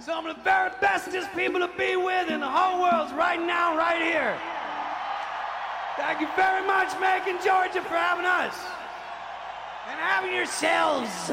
Some of the very bestest people to be with in the whole world right now, right here. Thank you very much, Macon, Georgia, for having us. And having yourselves.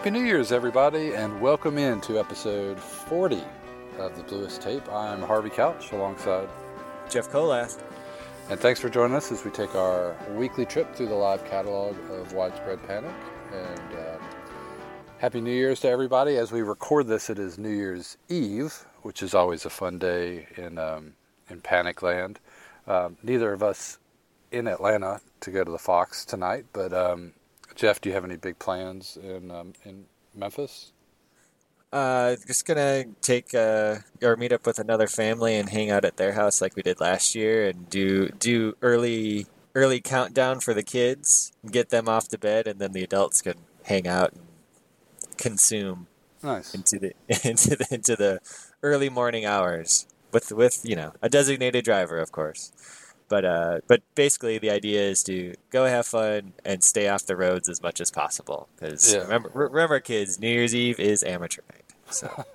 Happy New Year's, everybody, and welcome in to episode 40 of the Bluest Tape. I'm Harvey Couch alongside Jeff Colast. And thanks for joining us as we take our weekly trip through the live catalog of Widespread Panic. And uh, Happy New Year's to everybody. As we record this, it is New Year's Eve, which is always a fun day in, um, in Panic Land. Um, neither of us in Atlanta to go to the Fox tonight, but um, Jeff, do you have any big plans in um, in Memphis? Uh, just gonna take uh, or meet up with another family and hang out at their house like we did last year, and do do early early countdown for the kids, get them off to bed, and then the adults can hang out and consume nice into the into the into the early morning hours with with you know a designated driver, of course. But uh, but basically, the idea is to go have fun and stay off the roads as much as possible. Because Yeah. remember, remember, kids, New Year's Eve is amateur night. So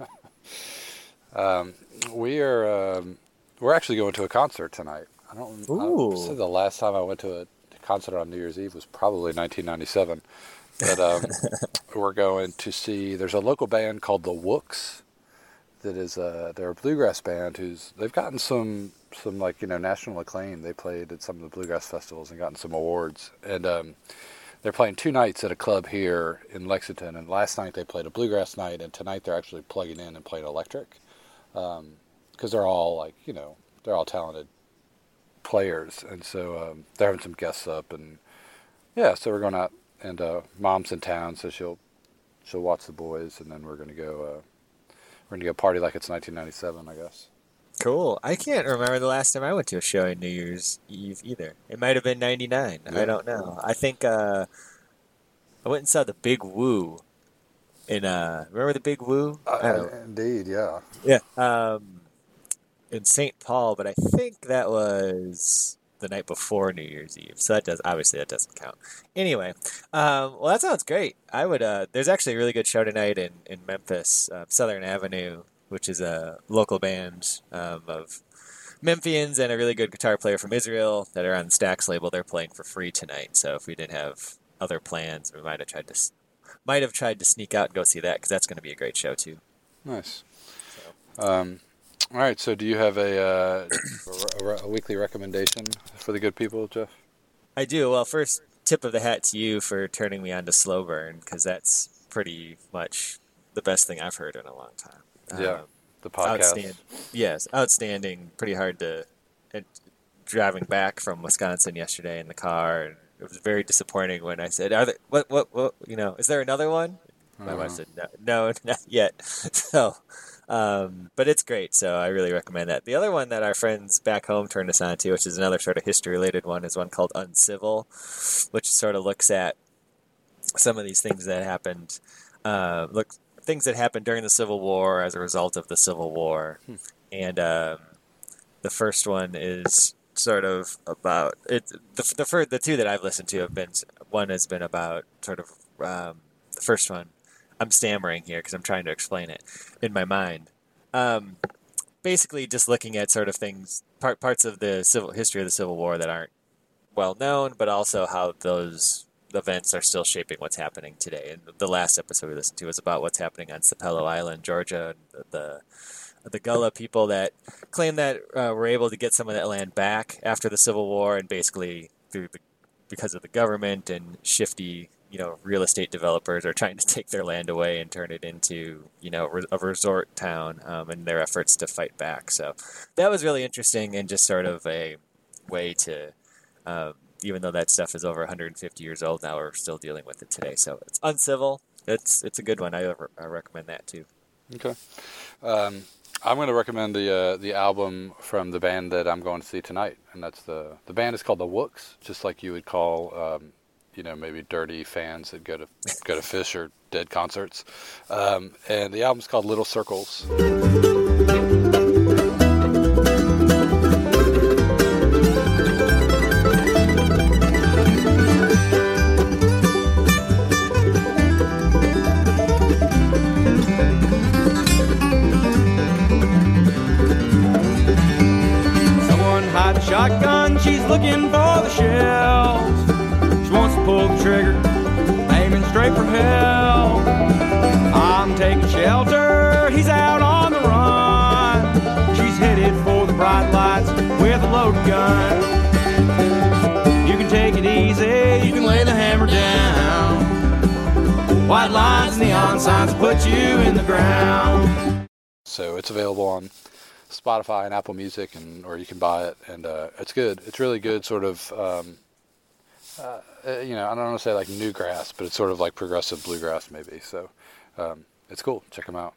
Um, we are um, we're actually going to a concert tonight. I don't. I Ooh. say the last time I went to a concert on New Year's Eve was probably 1997. But um, we're going to see. There's a local band called the Wooks. That is a they're a bluegrass band who's they've gotten some some like you know national acclaim. They played at some of the bluegrass festivals and gotten some awards. And um, they're playing two nights at a club here in Lexington. And last night they played a bluegrass night, and tonight they're actually plugging in and playing electric because they're all like you know they're all talented players, and so um, they're having some guests up, and yeah, so we're going out, and uh, mom's in town, so she'll she'll watch the boys, and then we're gonna go uh, we're gonna go party like it's 1997, I guess. cool. I can't remember the last time I went to a show in New Year's Eve either. It might have been '99. Yeah. I don't know. I think uh, I went and saw the Big Wu. In uh, remember the Big Wu? Know. indeed, yeah. Yeah. Um, in St. Paul, but I think that was the night before New Year's Eve. So that does obviously that doesn't count. Anyway, um, well that sounds great. I would. Uh, there's actually a really good show tonight in in Memphis, uh, Southern Avenue, which is a local band um, of Memphians and a really good guitar player from Israel that are on Stax label. They're playing for free tonight. So if we didn't have other plans, we might have tried to might have tried to sneak out and go see that because that's going to be a great show too. Nice. Um, all right, so do you have a, uh, a, a weekly recommendation for the good people, Jeff? I do. Well, first, tip of the hat to you for turning me on to Slow Burn because that's pretty much the best thing I've heard in a long time. Yeah, Um, the podcast. outstanding. Yes, outstanding. Pretty hard to. It, driving back from Wisconsin yesterday in the car, and it was very disappointing when I said, "Are there what what what? You know, is there another one?" My Uh-huh. wife said, "No, no, not yet." So, um, but it's great. So I really recommend that. The other one that our friends back home turned us on to, which is another sort of history-related one, is one called Uncivil, which sort of looks at some of these things that happened. Uh, look, things that happened during the Civil War as a result of the Civil War, and um, the first one is sort of about it. The the, fir- the two that I've listened to have been one has been about sort of um, the first one. I'm stammering here because I'm trying to explain it in my mind. Um, basically, just looking at sort of things, part, parts of the civil history of the Civil War that aren't well known, but also how those events are still shaping what's happening today. And the last episode we listened to was about what's happening on Sapelo Island, Georgia, and the the, Gullah people that claim that uh, were able to get some of that land back after the Civil War, and basically through because of the government and shifty, you know, real estate developers are trying to take their land away and turn it into, you know, a resort town, um, in their efforts to fight back. So that was really interesting and just sort of a way to. Um, even though that stuff is over 150 years old now, we're still dealing with it today. So it's uncivil. it's it's a good one. I, I recommend that too. Okay. Um, I'm going to recommend the uh, the album from the band that I'm going to see tonight, and that's the the band is called the Wooks, just like you would call, um, you know, maybe dirty fans that go to go to Phish or Dead concerts. Um, and the album's called Little Circles. White lines, neon signs put you in the ground. So it's available on Spotify and Apple Music, and or you can buy it, and uh, it's good. It's really good, sort of. Um, uh, uh, you know, I don't want to say like new grass, but it's sort of like progressive bluegrass, maybe. So um, it's cool. Check them out.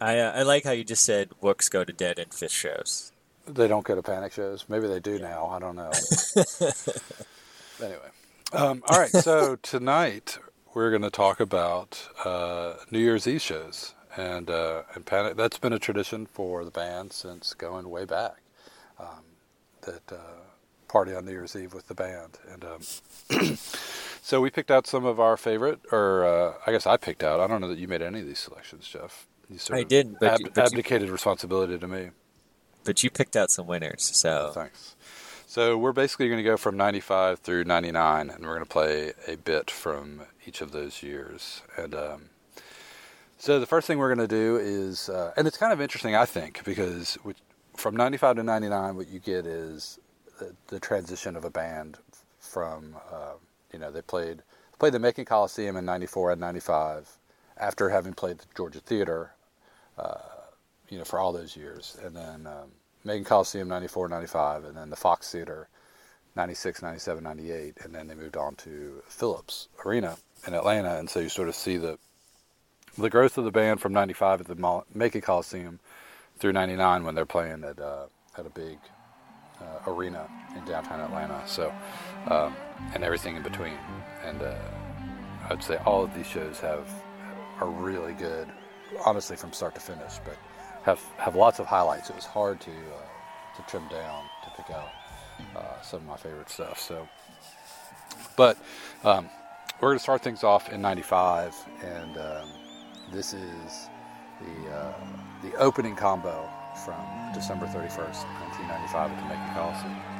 I uh, I like how you just said Wooks go to Dead and Phish shows. They don't go to panic shows. Maybe they do now. I don't know. anyway, um, all right. So tonight we're going to talk about uh, New Year's Eve shows, and uh, and panic. That's been a tradition for the band since going way back. Um, that uh, party on New Year's Eve with the band, and um, so we picked out some of our favorite, or uh, I guess I picked out. I don't know that you made any of these selections, Jeff. You sort I of did, but ab- you- but you- abdicated responsibility to me. But you picked out some winners, so Thanks. So we're basically going to go from 95 through 99, and we're going to play a bit from each of those years. And um, so the first thing we're going to do is, uh, and it's kind of interesting, I think, because from 95 to 99, what you get is the, the transition of a band from, uh, you know, they played played the Macon Coliseum in 94 and 95 after having played the Georgia Theater you know, for all those years. And then um, Macon Coliseum 94, 95, and then the Fox Theater 96, 97, 98. And then they moved on to Phillips Arena in Atlanta. And so you sort of see the the growth of the band from 95 at the Macon Coliseum through 99 when they're playing at, uh, at a big uh, arena in downtown Atlanta. So, um, and everything in between. And uh, I'd say all of these shows have are really good, honestly, from start to finish. But have have lots of highlights. It was hard to uh, to trim down to pick out uh, some of my favorite stuff. So, but um, we're going to start things off in '95, and um, this is the uh, the opening combo from December 31st, 1995, at the Macon Coliseum.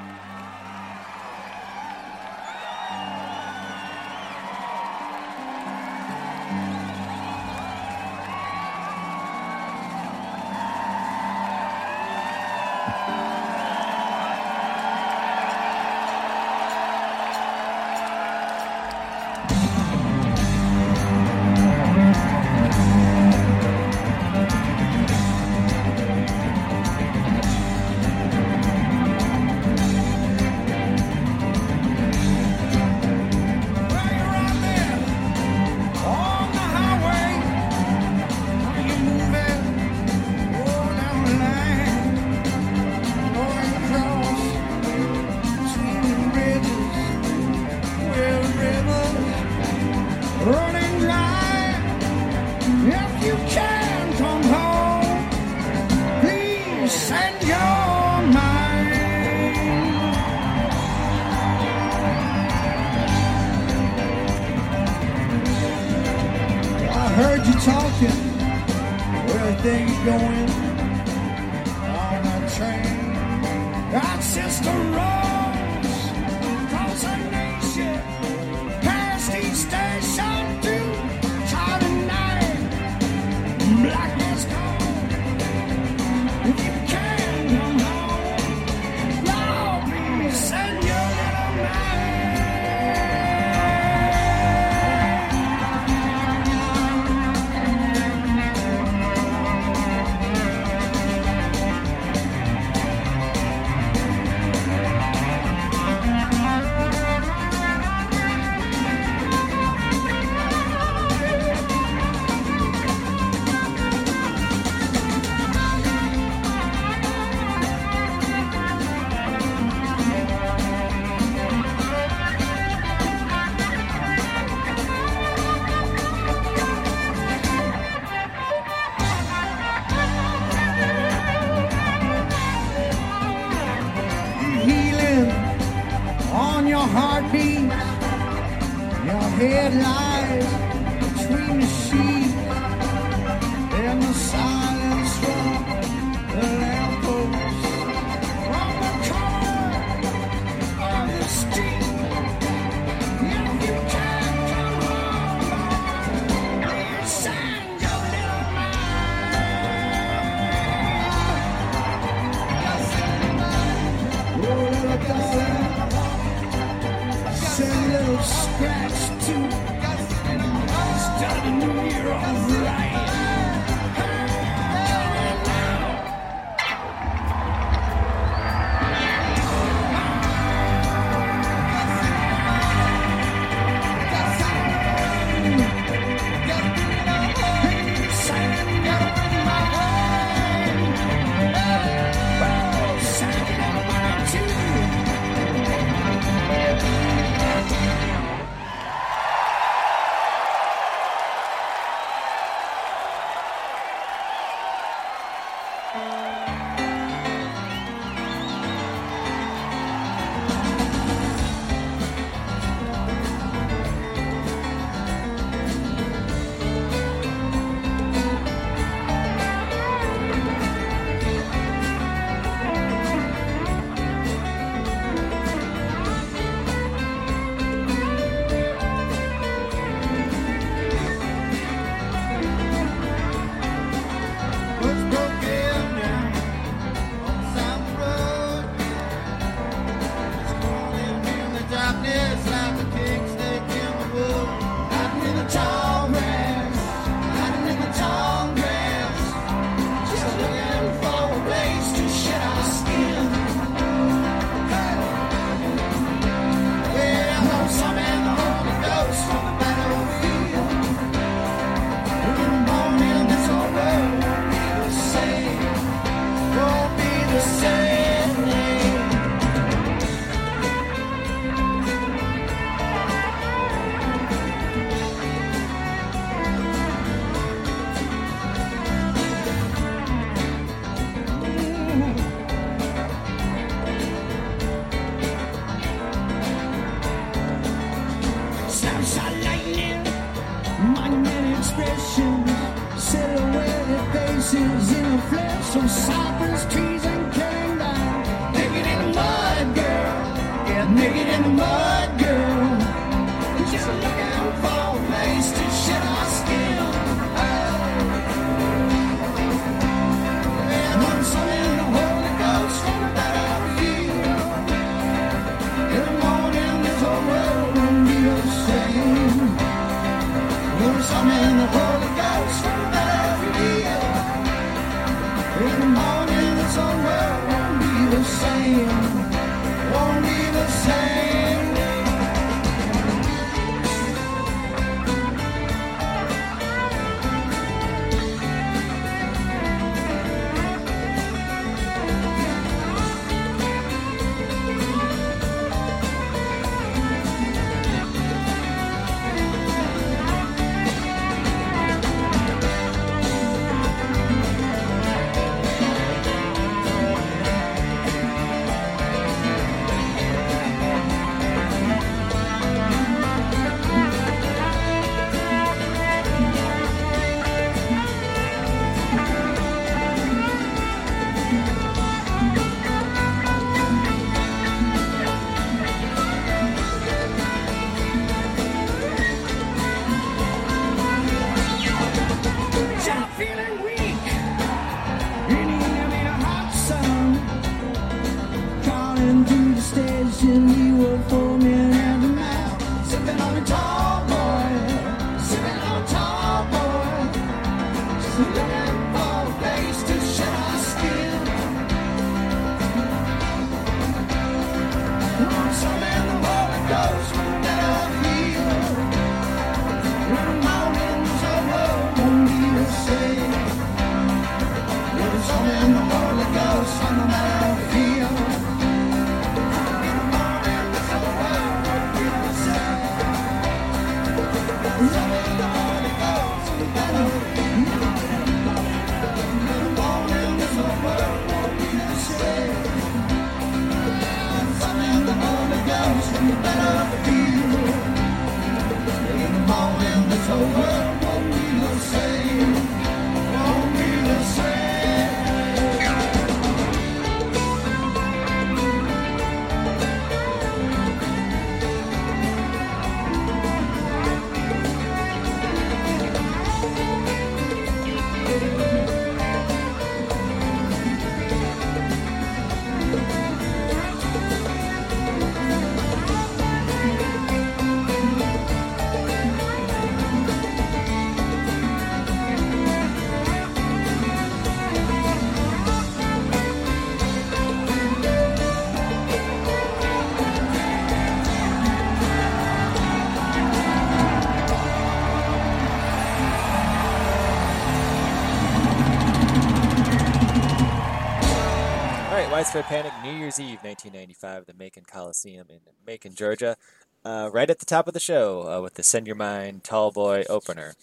Widespread Panic, New Year's Eve, 1995, the Macon Coliseum in Macon, Georgia. Uh, right at the top of the show uh, with the Send Your Mind Tall Boy opener.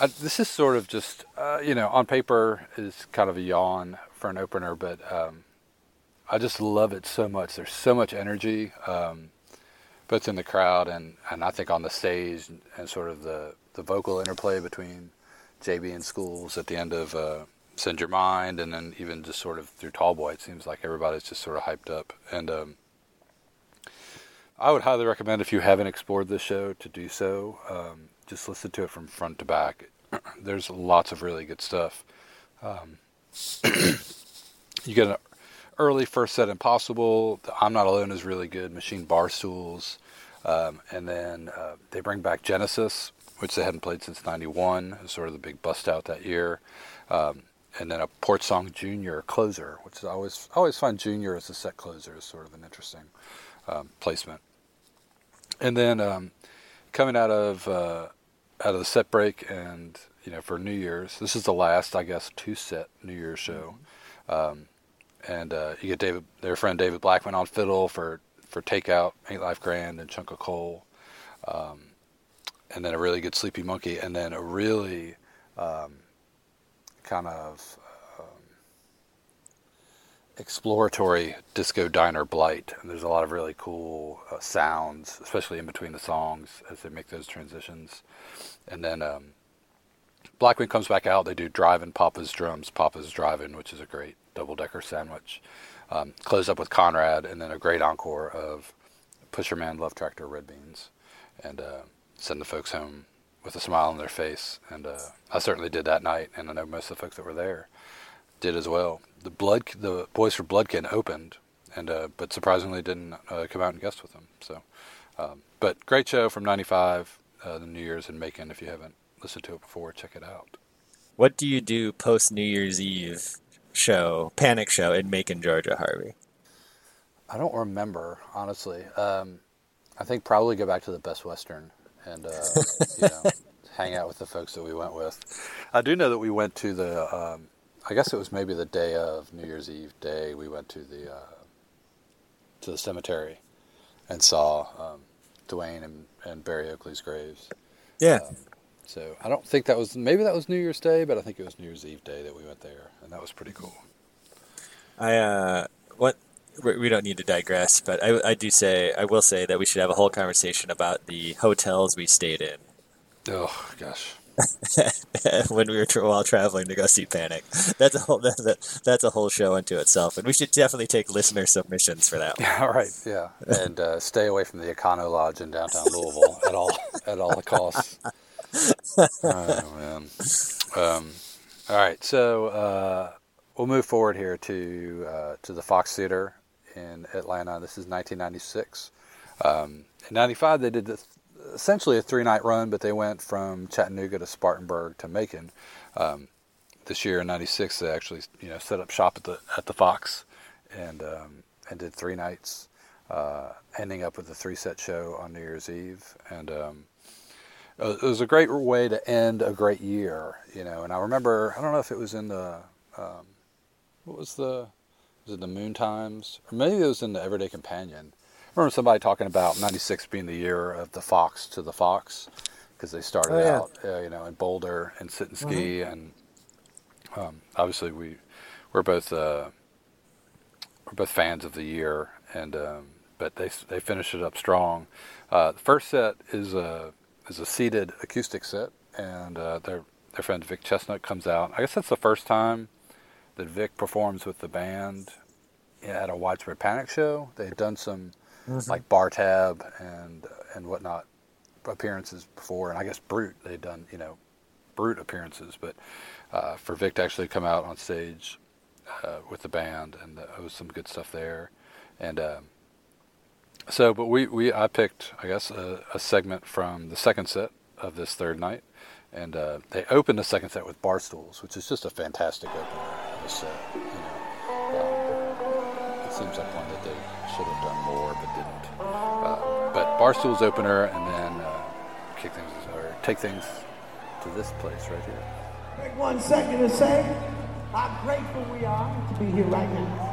I, this is sort of just, uh, you know, on paper is kind of a yawn for an opener, but um, I just love it so much. There's so much energy, um, both in the crowd and, and I think on the stage, and, and sort of the, the vocal interplay between JB and Schools at the end of uh, Send Your Mind, and then even just sort of through Tallboy. It seems like everybody's just sort of hyped up. And um, I would highly recommend if you haven't explored this show to do so. Um, just listen to it from front to back. There's lots of really good stuff. Um, you get an early first set Impossible. The I'm Not Alone is really good. Machine Bar Stools. Um, and then uh, they bring back Genesis, which they hadn't played since 91. It was sort of the big bust out that year. Um, and then a Porch Song Junior closer, which is I always, I always find Junior as a set closer is sort of an interesting um, placement. And then um, coming out of uh, out of the set break and you know for New Year's, this is the last I guess two set New Year's show, um, and uh, you get David their friend David Blackmon on fiddle for for Takeout, Ain't Life Grand, and Chunk of Coal, um, and then a really good Sleepy Monkey, and then a really um, kind of um, exploratory disco diner blight. And there's a lot of really cool uh, sounds especially in between the songs as they make those transitions. And then um, Blackmon comes back out. They do driving papa's drums papa's driving which is a great double decker sandwich. Um, close up with conrad and then a great encore of pusherman love tractor red beans. And uh, send the folks home with a smile on their face and uh, i certainly did that night and i know most of the folks that were there did as well. The blood, the boys for Bloodkin opened, and uh, but surprisingly didn't uh, come out and guest with them. So, um, but great show from '95, uh, the New Year's in Macon. If you haven't listened to it before, check it out. What do you do post New Year's Eve show, Panic Show in Macon, Georgia, Harvey? I don't remember honestly. Um, I think probably go back to the Best Western and uh, you know hang out with the folks that we went with. I do know that we went to the. Um, I guess it was maybe the day of New Year's Eve day. We went to the uh, to the cemetery and saw um, Duane and, and Berry Oakley's graves. Yeah. So I don't think that was maybe that was New Year's Day, but I think it was New Year's Eve day that we went there, and that was pretty cool. I uh, what we we don't need to digress, but I, I do say I will say that we should have a whole conversation about the hotels we stayed in Oh gosh. when we were tra- while traveling to go see Panic. That's a whole that's a, that's a whole show unto itself, and we should definitely take listener submissions for that. One. All right, yeah, and uh, stay away from the Econo Lodge in downtown Louisville at all at all the costs. Oh man. Um, all right, so uh, we'll move forward here to uh, to the Fox Theater in Atlanta. This is 1996. Um, in '95, they did essentially a three night run, but they went from Chattanooga to Spartanburg to Macon. Um, this year in '96, they actually you know set up shop at the at the Fox and um, and did three nights, uh, ending up with a three set show on New Year's Eve, and um, it was a great way to end a great year, you know. And I remember, I don't know if it was in the, um, what was the, was it the Moon Times, or maybe it was in the Everyday Companion. I remember somebody talking about '96 being the year of the Fox to the Fox, because they started Oh, yeah. out, uh, you know, in Boulder and sit and ski, and um, obviously we we're both uh, we're both fans of the year, and um, but they they finished it up strong. Uh, the first set is uh, is a seated acoustic set, and uh, their their friend Vic Chesnutt comes out. I guess that's the first time that Vic performs with the band at a widespread panic show. They had done some like bar tab and and whatnot appearances before, and I guess Brute they'd done you know Brute appearances, but uh, for Vic to actually come out on stage uh, with the band, and uh, it was some good stuff there, and. Um, so, but we, we I picked I guess a, a segment from the second set of this third night, and uh, they opened the second set with Barstools, which is just a fantastic opener. the set, you know. Seems like one that they should have done more, but didn't. Uh, but Barstool's opener, and then uh, kick things or take things to this place right here. Take one second to say how grateful we are to be here right now.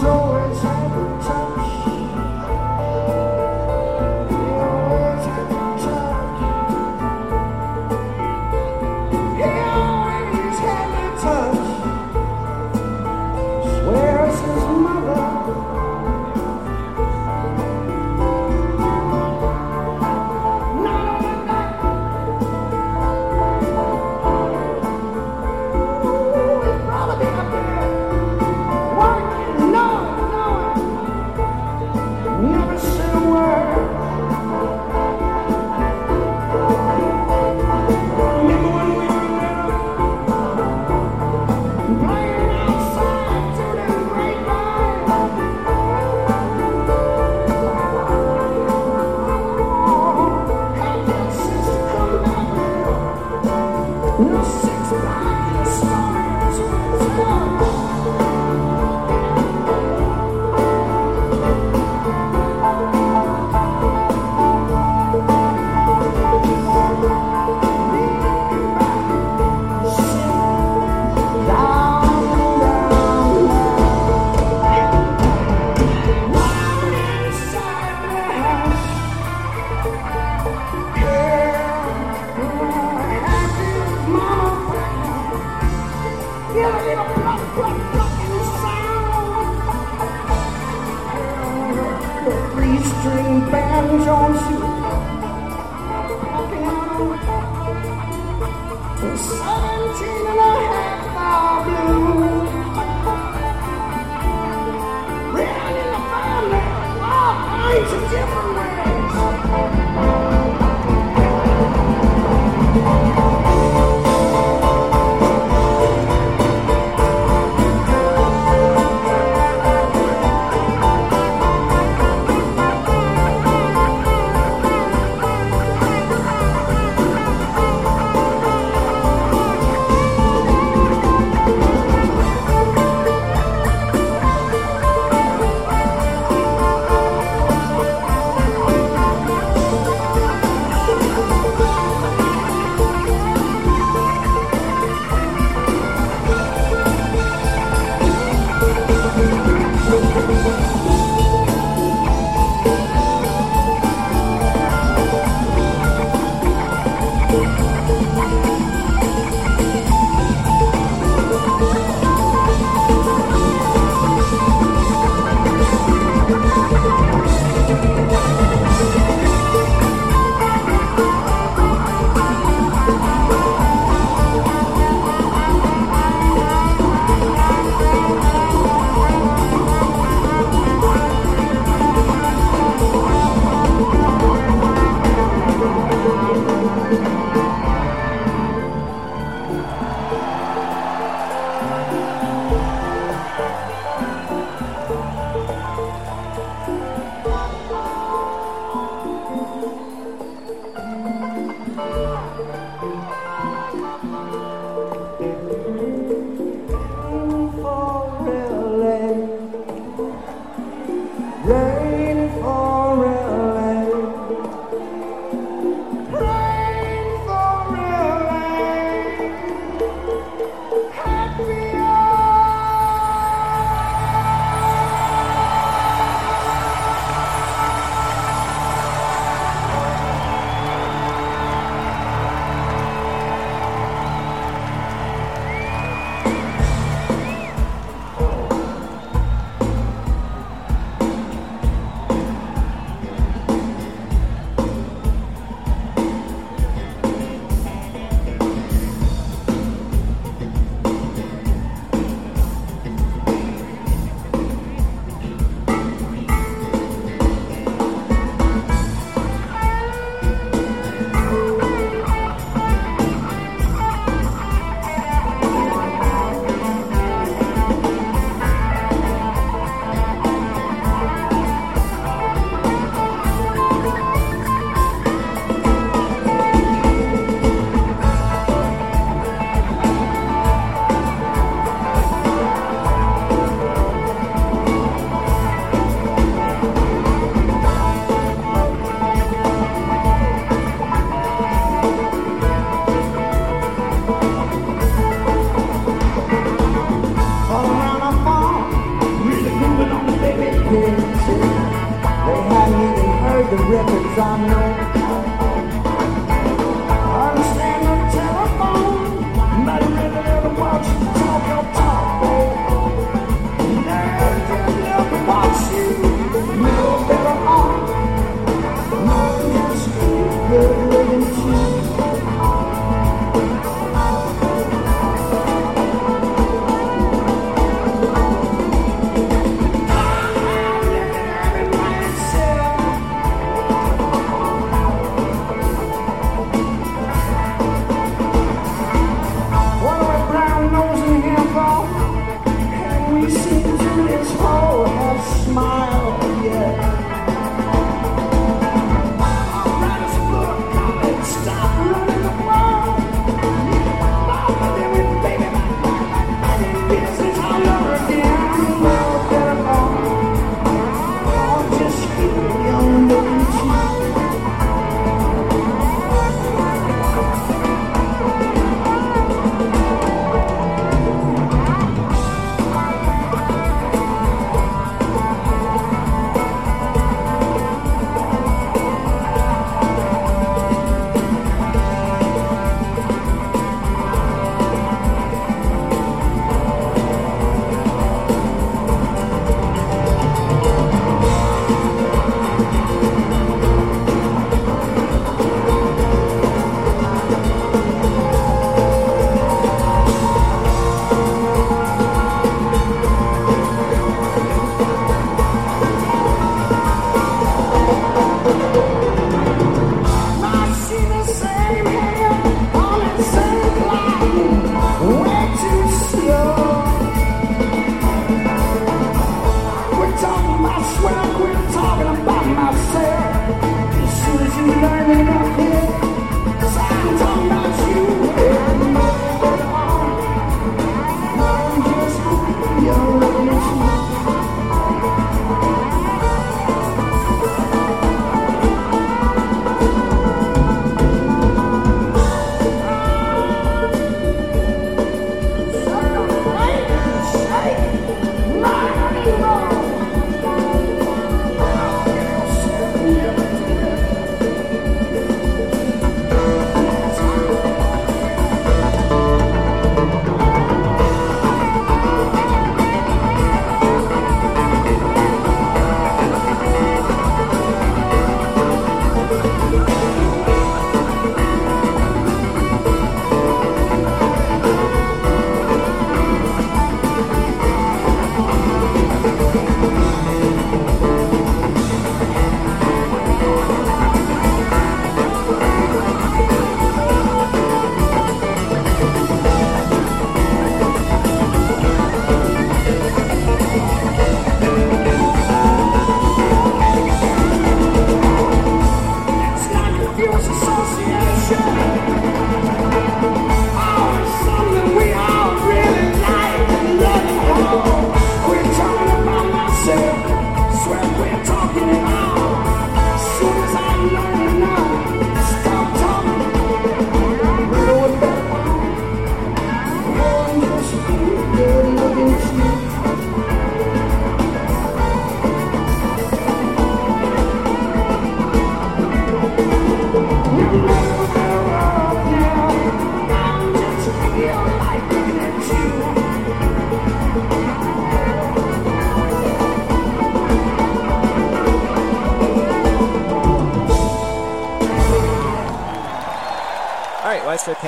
I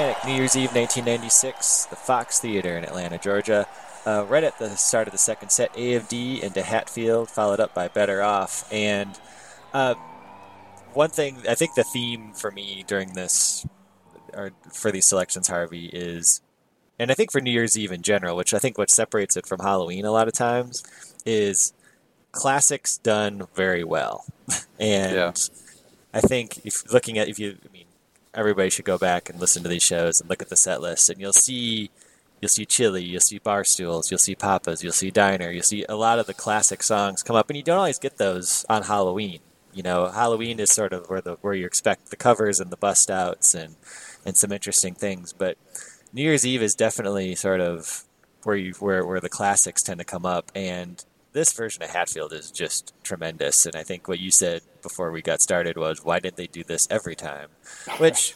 Panic, New Year's Eve 1996, the Fox Theater in Atlanta, Georgia. Uh, right at the start of the second set, A of D into Hatfield, followed up by Better Off. And uh, one thing, I think the theme for me during this, or for these selections, Harvey, is, and I think for New Year's Eve in general, which I think what separates it from Halloween a lot of times, is classics done very well. and Yeah. I think if looking at if you, everybody should go back and listen to these shows and look at the set list, and you'll see, you'll see Chilly, you'll see Barstools, you'll see Papas, you'll see Diner, you'll see a lot of the classic songs come up, and you don't always get those on Halloween. You know, Halloween is sort of where the where you expect the covers and the bust outs and and some interesting things, but New Year's Eve is definitely sort of where you where where the classics tend to come up, and this version of Hatfield is just tremendous. And I think what you said before we got started was, why didn't they do this every time? Which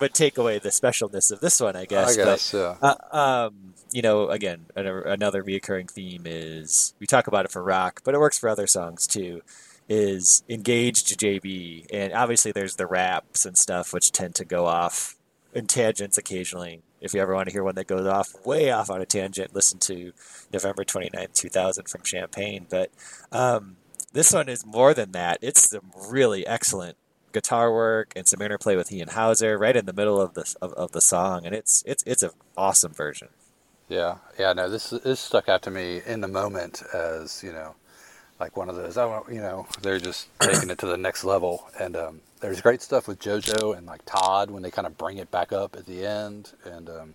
would take away the specialness of this one, I guess. I guess, but, yeah. uh, um, you know, again, another, another reoccurring theme is we talk about it for rock, but it works for other songs too. Is engaged JB, and obviously there's the raps and stuff which tend to go off in tangents occasionally. If you ever want to hear one that goes off way off on a tangent, listen to November 29th, 2000 from Champaign. But um, this one is more than that. It's some really excellent guitar work and some interplay with Ian Houser right in the middle of the of, of the song, and it's it's it's an awesome version. Yeah, yeah. No, this this stuck out to me in the moment as you know, like one of those. Oh, you know, they're just taking it to the next level. And um, there's great stuff with JoJo and like Todd when they kind of bring it back up at the end, and um,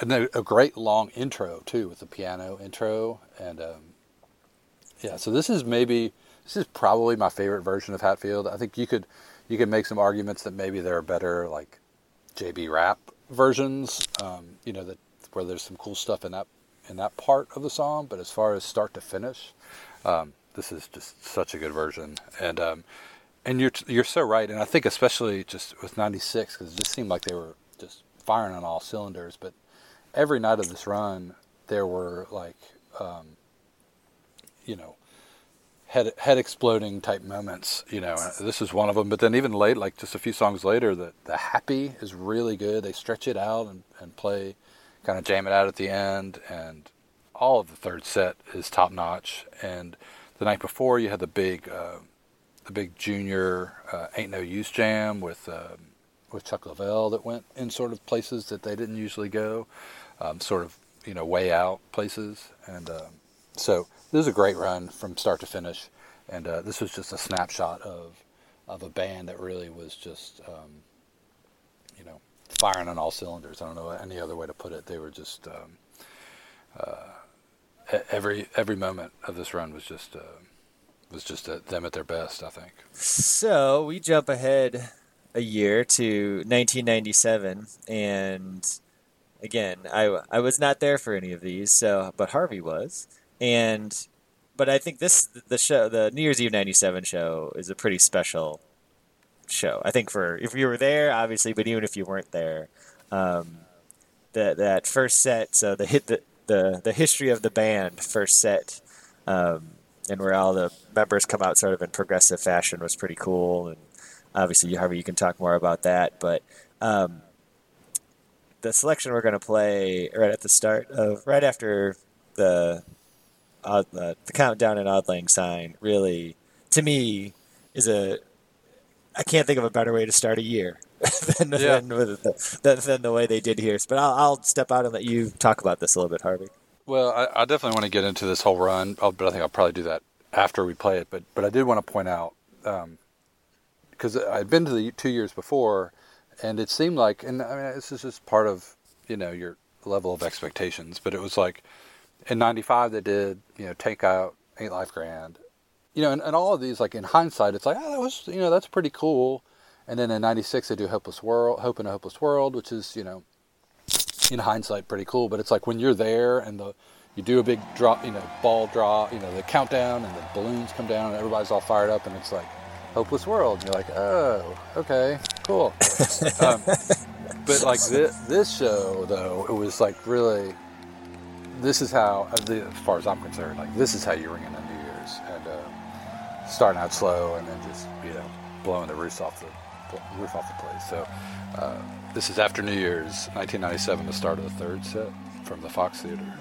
and a great long intro too with the piano intro. And um, yeah, so this is maybe this is probably my favorite version of Hatfield. I think you could you could make some arguments that maybe there are better like JB rap versions. Um, you know that where there's some cool stuff in that in that part of the song. But as far as start to finish, um, this is just such a good version. And um, and you're you're so right. And I think especially just with '96 because it just seemed like they were just firing on all cylinders. But every night of this run, there were like um, you know head head exploding type moments. You know, this is one of them. But then even late, like just a few songs later, the the happy is really good. They stretch it out and, and play, kind of jam it out at the end, and all of the third set is top notch. And the night before, you had the big uh, the big junior uh, ain't no use jam with. Um, with Chuck Leavell that went in sort of places that they didn't usually go, um, sort of you know way out places, and um, so this is a great run from start to finish, and uh, this was just a snapshot of of a band that really was just um, you know firing on all cylinders. I don't know any other way to put it. They were just um, uh, every every moment of this run was just uh, was just uh, them at their best. I think. So we jump ahead a year to 1997, and again, I I was not there for any of these, so but Harvey was, and but I think this the show the New Year's Eve '97 show is a pretty special show. I think for if you were there, obviously, but even if you weren't there, um, that that first set, so the hit the the the history of the band first set. Um, and where all the members come out sort of in progressive fashion was pretty cool, and obviously, Harvey, you can talk more about that. But um, the selection we're going to play right at the start of right after the uh, the countdown and Auld Lang Syne really, to me, is a I can't think of a better way to start a year than, Yeah. than, with the, than, than the way they did here. But I'll, I'll step out and let you talk about this a little bit, Harvey. Well, I, I definitely want to get into this whole run, I'll- but I think I'll probably do that after we play it. But but I did want to point out um, because I'd been to the two years before, and it seemed like, and I mean, this is just part of you know your level of expectations. But it was like in '95 they did you know take out Ain't Life Grand, you know, and, and all of these like in hindsight it's like oh that was you know that's pretty cool. And then in '96 they do Hopeless World, Hope in a Hopeless World, which is you know in hindsight pretty cool but it's like when you're there and the you do a big drop you know ball drop you know the countdown and the balloons come down and everybody's all fired up and it's like hopeless world. And you're like oh okay cool. Um, but like this, this show though it was like really this is how as far as i'm concerned like this is how you ring in a new year's and uh, starting out slow and then just you know blowing the roof off the roof off the place. So uh, this is after New Year's, 1997, the start of the third set from the Fox Theater.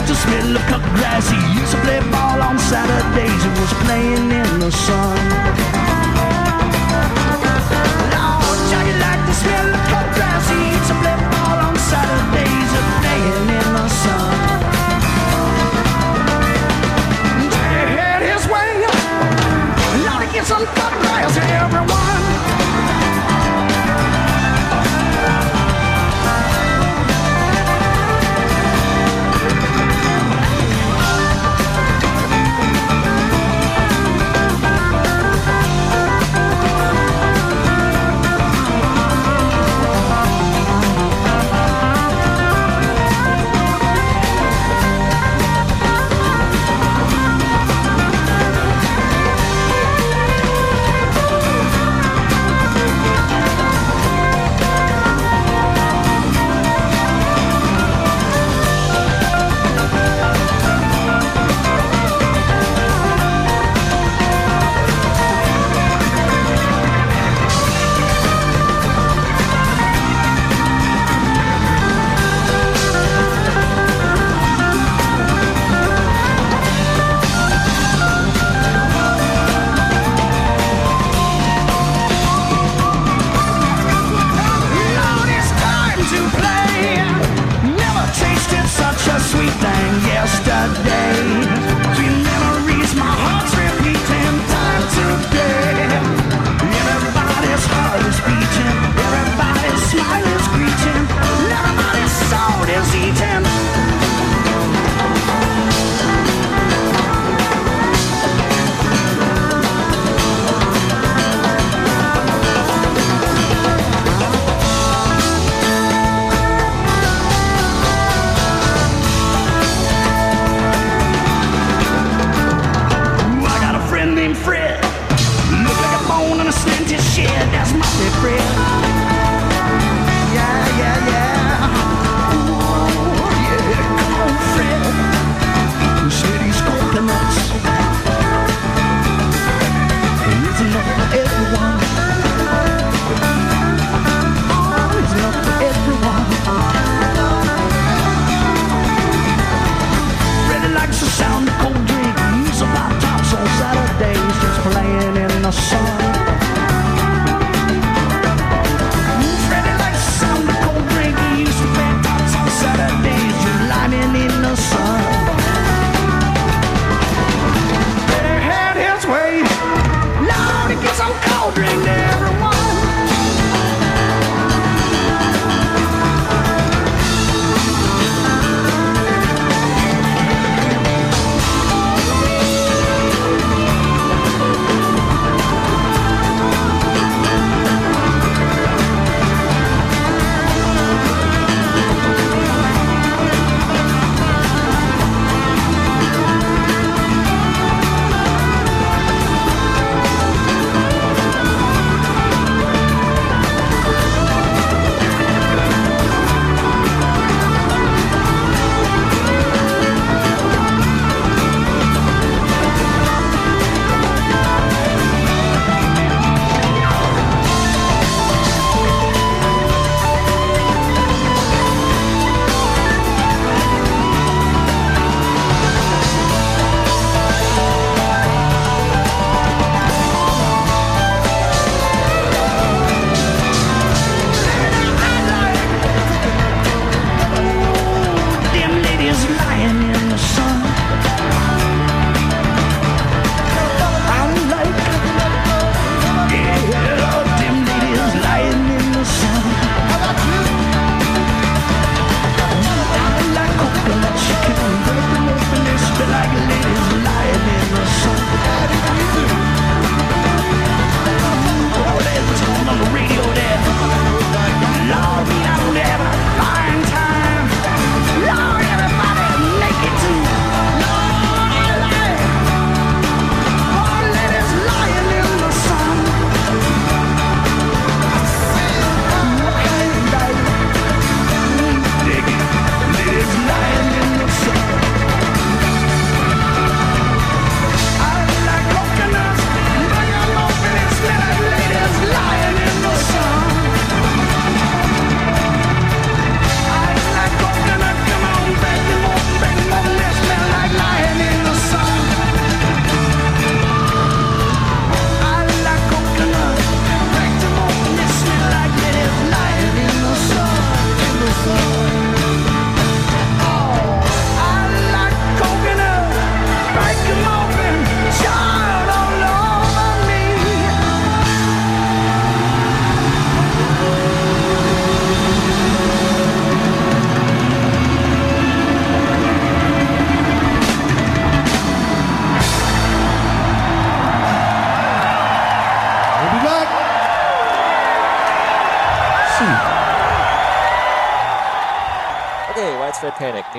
Liked the smell of cut grass. He used to play ball on Saturdays. He was playing in the sun. Lord, the smell of cut grass. He used to play ball on Saturdays. Playing in the sun. Had his way. Lord, he gets some cut grass everyone.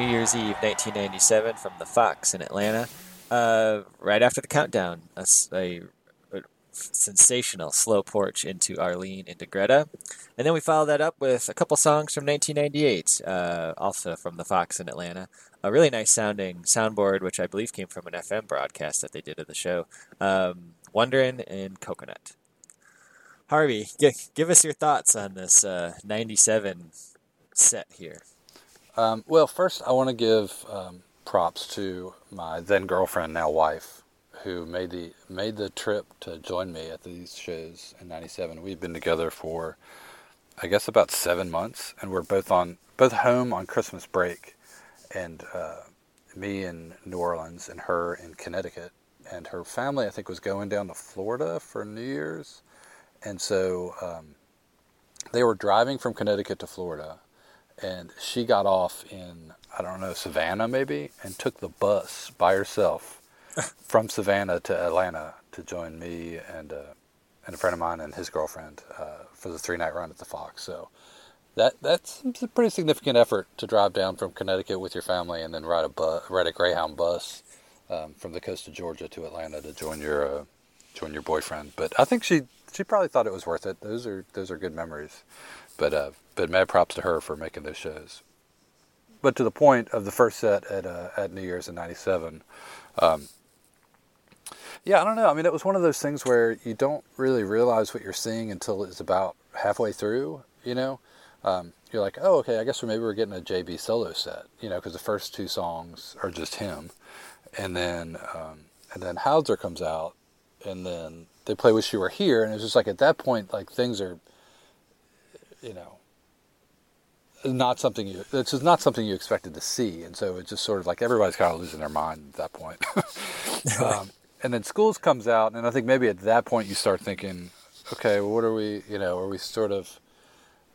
New Year's Eve, 1997, from the Fox in Atlanta. Uh, right after the countdown, A sensational slow porch into Arleen, into Greta. And then we followed that up with a couple songs from 1998, uh, also from the Fox in Atlanta. A really nice sounding soundboard, which I believe came from an FM broadcast that they did of the show. Um, Wonderin' and Coconut. Harvey, g- give us your thoughts on this uh, 97 set here. Um, well, first, I want to give um, props to my then girlfriend, now wife, who made the made the trip to join me at these shows in '97. We've been together for, I guess, about seven months, and we're both on both home on Christmas break, and uh, me in New Orleans and her in Connecticut, and her family, I think, was going down to Florida for New Year's, and so um, they were driving from Connecticut to Florida and she got off in I don't know Savannah maybe and took the bus by herself from Savannah to Atlanta to join me and uh, and a friend of mine and his girlfriend uh, for the three night run at the Fox. So that that's a pretty significant effort to drive down from Connecticut with your family and then ride a bus, ride a Greyhound bus um, from the coast of Georgia to Atlanta to join your uh, join your boyfriend. But I think she she probably thought it was worth it. Those are those are good memories. But uh, but mad props to her for making those shows. But to the point of the first set at uh, at New Year's in '97, um, yeah, I don't know. I mean, it was one of those things where you don't really realize what you're seeing until it's about halfway through. You know, um, you're like, oh, okay, I guess maybe we're getting a JB solo set. You know, because the first two songs are just him, and then um, and then Houser comes out, and then they play "Wish You Were Here," and it's just like at that point, like things are, you know, not something you it's just not something you expected to see, and so it's just sort of like everybody's kind of losing their mind at that point. um, and then Schools comes out, and I think maybe at that point you start thinking, okay, well, what are we? You know, are we sort of?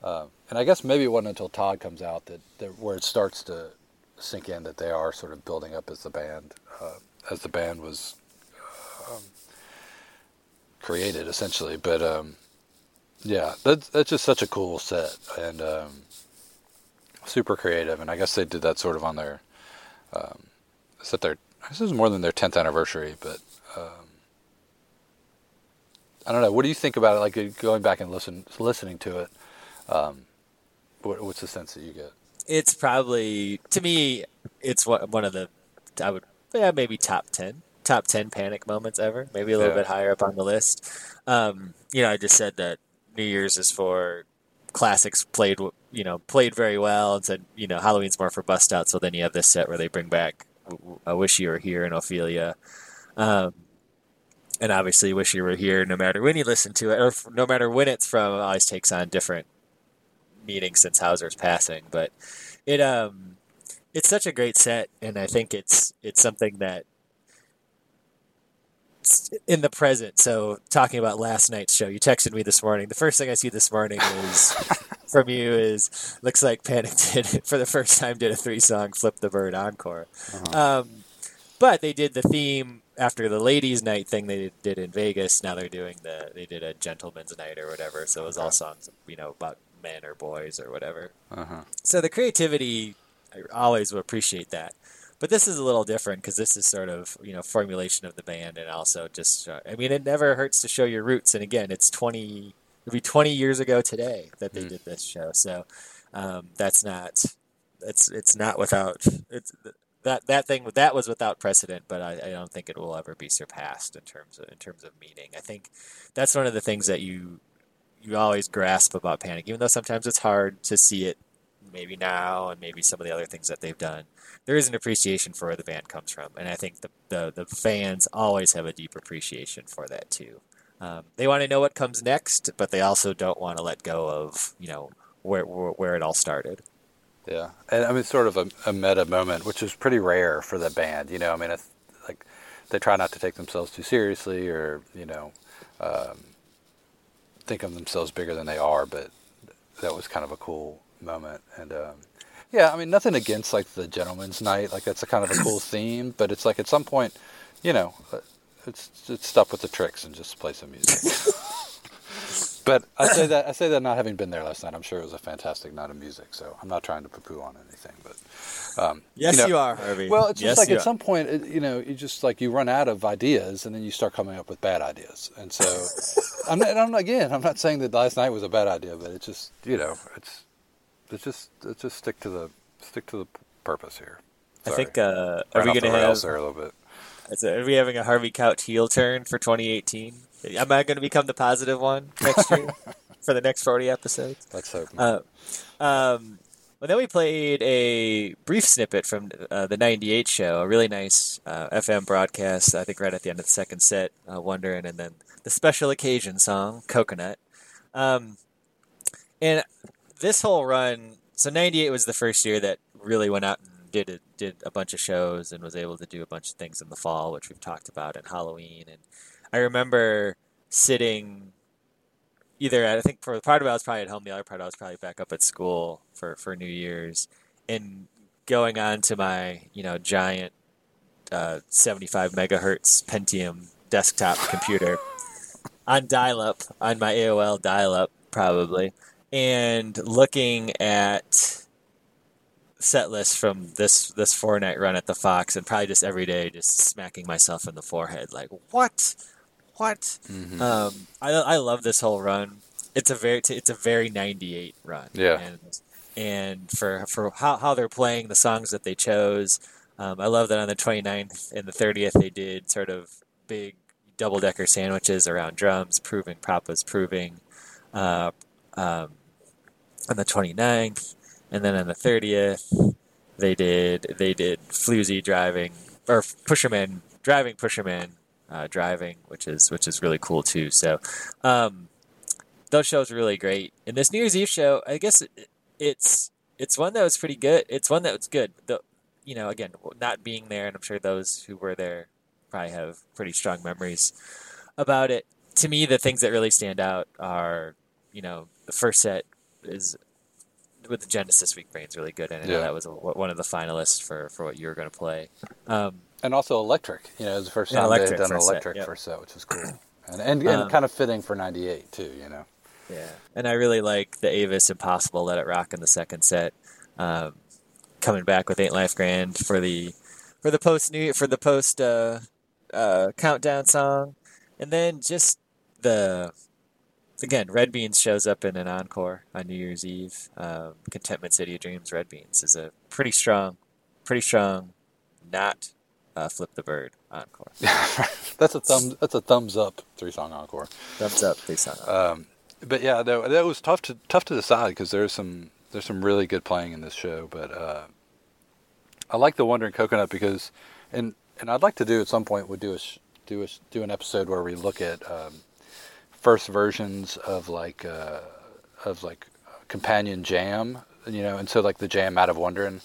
Uh, and I guess maybe it wasn't until Todd comes out that, that where it starts to sink in that they are sort of building up as the band, uh, as the band was um, created essentially. But um, yeah, that's that's just such a cool set and um, super creative. And I guess they did that sort of on their um, set their. This is more than their tenth anniversary, but um, I don't know. What do you think about it? Like going back and listen listening to it. Um, what, what's the sense that you get? It's probably to me, it's one of the I would yeah maybe top ten top ten panic moments ever. Maybe a little Yeah. bit higher up on the list. Um, you know, I just said that New Year's is for classics played you know played very well, and said you know Halloween's more for bust out. So then you have this set where they bring back I wish you were here and Ophelia. Um, and obviously, wish you were here. No matter when you listen to it, or no matter when it's from, it always takes on different meanings since Houser's passing. But it um, it's such a great set, and I think it's it's something that in the present. So talking about last night's show, you texted me this morning. The first thing I see this morning is from you is looks like Panic did for the first time did a three song Flip the Bird encore. Um, but they did the theme after the ladies' night thing they did in Vegas. Now they're doing the they did a gentleman's night or whatever. So it was all songs you know about men or boys or whatever. Uh-huh. So the creativity, I always will appreciate that. But this is a little different because this is sort of you know formulation of the band and also just uh, I mean it never hurts to show your roots. And again, it's twenty it'll be twenty years ago today that they did this show. So um, that's not it's it's not without it's that that thing that was without precedent. But I, I don't think it will ever be surpassed in terms of in terms of meaning. I think that's one of the things that you you always grasp about Panic, even though sometimes it's hard to see it maybe now and maybe some of the other things that they've done. There is an appreciation for where the band comes from, and I think the the, the fans always have a deep appreciation for that too. Um, they want to know what comes next, but they also don't want to let go of you know where where, where it all started. Yeah, and I mean, sort of a, a meta moment, which is pretty rare for the band. You know, I mean, it's like they try not to take themselves too seriously, or you know, um, think of themselves bigger than they are. But that was kind of a cool moment, and um, yeah, I mean, nothing against like the gentleman's night. Like that's a kind of a cool theme, but it's like at some point, you know, uh, it's it's stop with the tricks and just play some music. But I say that I say that not having been there last night, I'm sure it was a fantastic night of music. So I'm not trying to poo-poo on anything, but Um, Yes, know- you are, Harvey. Well, it's just Yes, like at are. some point, it, you know, you just like you run out of ideas, and then you start coming up with bad ideas. And so, I'm not. I'm again, I'm not saying that last night was a bad idea, but it's just you know, it's it's just it's just stick to the stick to the purpose here. I think. Uh, are Ran we going to have? there a little bit? it- Are we having a Harvey Couch heel turn for 2018? Am I going to become the positive one next year for the next 40 episodes? Let's hope. Uh, um, well, then we played a brief snippet from uh, the '98 show, a really nice uh, FM broadcast. I think right at the end of the second set, uh, "Wondering," and then the special occasion song "Coconut." Um, and this whole run, so '98 was the first year that really went out and did a, did a bunch of shows and was able to do a bunch of things in the fall, which we've talked about, and Halloween. And I remember sitting either at, I think for part of it I was probably at home, the other part I was probably back up at school for, for New Year's, and going on to my you know giant uh, 75 megahertz Pentium desktop computer on dial-up on my AOL dial-up probably, and looking at set list from this this four night run at the Fox, and probably just every day just smacking myself in the forehead like what what Mhm. um, I, I love this whole run. It's a very it's a very '98 run. Yeah. and and for for how, how they're playing the songs that they chose, um, I love that on the 29th and the 30th they did sort of big double decker sandwiches around drums, proving prop was proving. Uh, um, on the 29th, and then on the 30th, they did they did floozy driving or pusherman driving pusherman uh, driving, which is which is really cool too. So, um, those shows were really great. And this New Year's Eve show, I guess it, it's it's one that was pretty good. It's one that was good. The, you know, again, not being there, and I'm sure those who were there probably have pretty strong memories about it. To me, the things that really stand out are, you know, the first set is with the Genesis Weak Brain's really good, and Yeah. that was a, one of the finalists for for what you were going to play. Um, and also electric. You know, it was the first Yeah, time they electric had done an first set, electric yep. first set, which was cool, and and, and Um, kind of fitting for '98 too. You know. Yeah, and I really like the Avis Impossible Let It Rock in the second set. Um, coming back with Ain't Life Grand for the for the post new for the post uh, uh, countdown song, and then just the again Red Beans shows up in an encore on New Year's Eve. Um, Contentment City of Dreams Red Beans is a pretty strong, pretty strong, not uh, Flip the Bird encore. that's a thumbs. That's a thumbs up three song encore. Thumbs up, please. Song. Um, but yeah, that, that was tough to tough to decide because there's some there's some really good playing in this show. But uh, I like the Wandering Coconut because, and and I'd like to do at some point would do a sh- do a do an episode where we look at um, first versions of like uh, of like companion jam, you know, and so like the jam out of Wondering.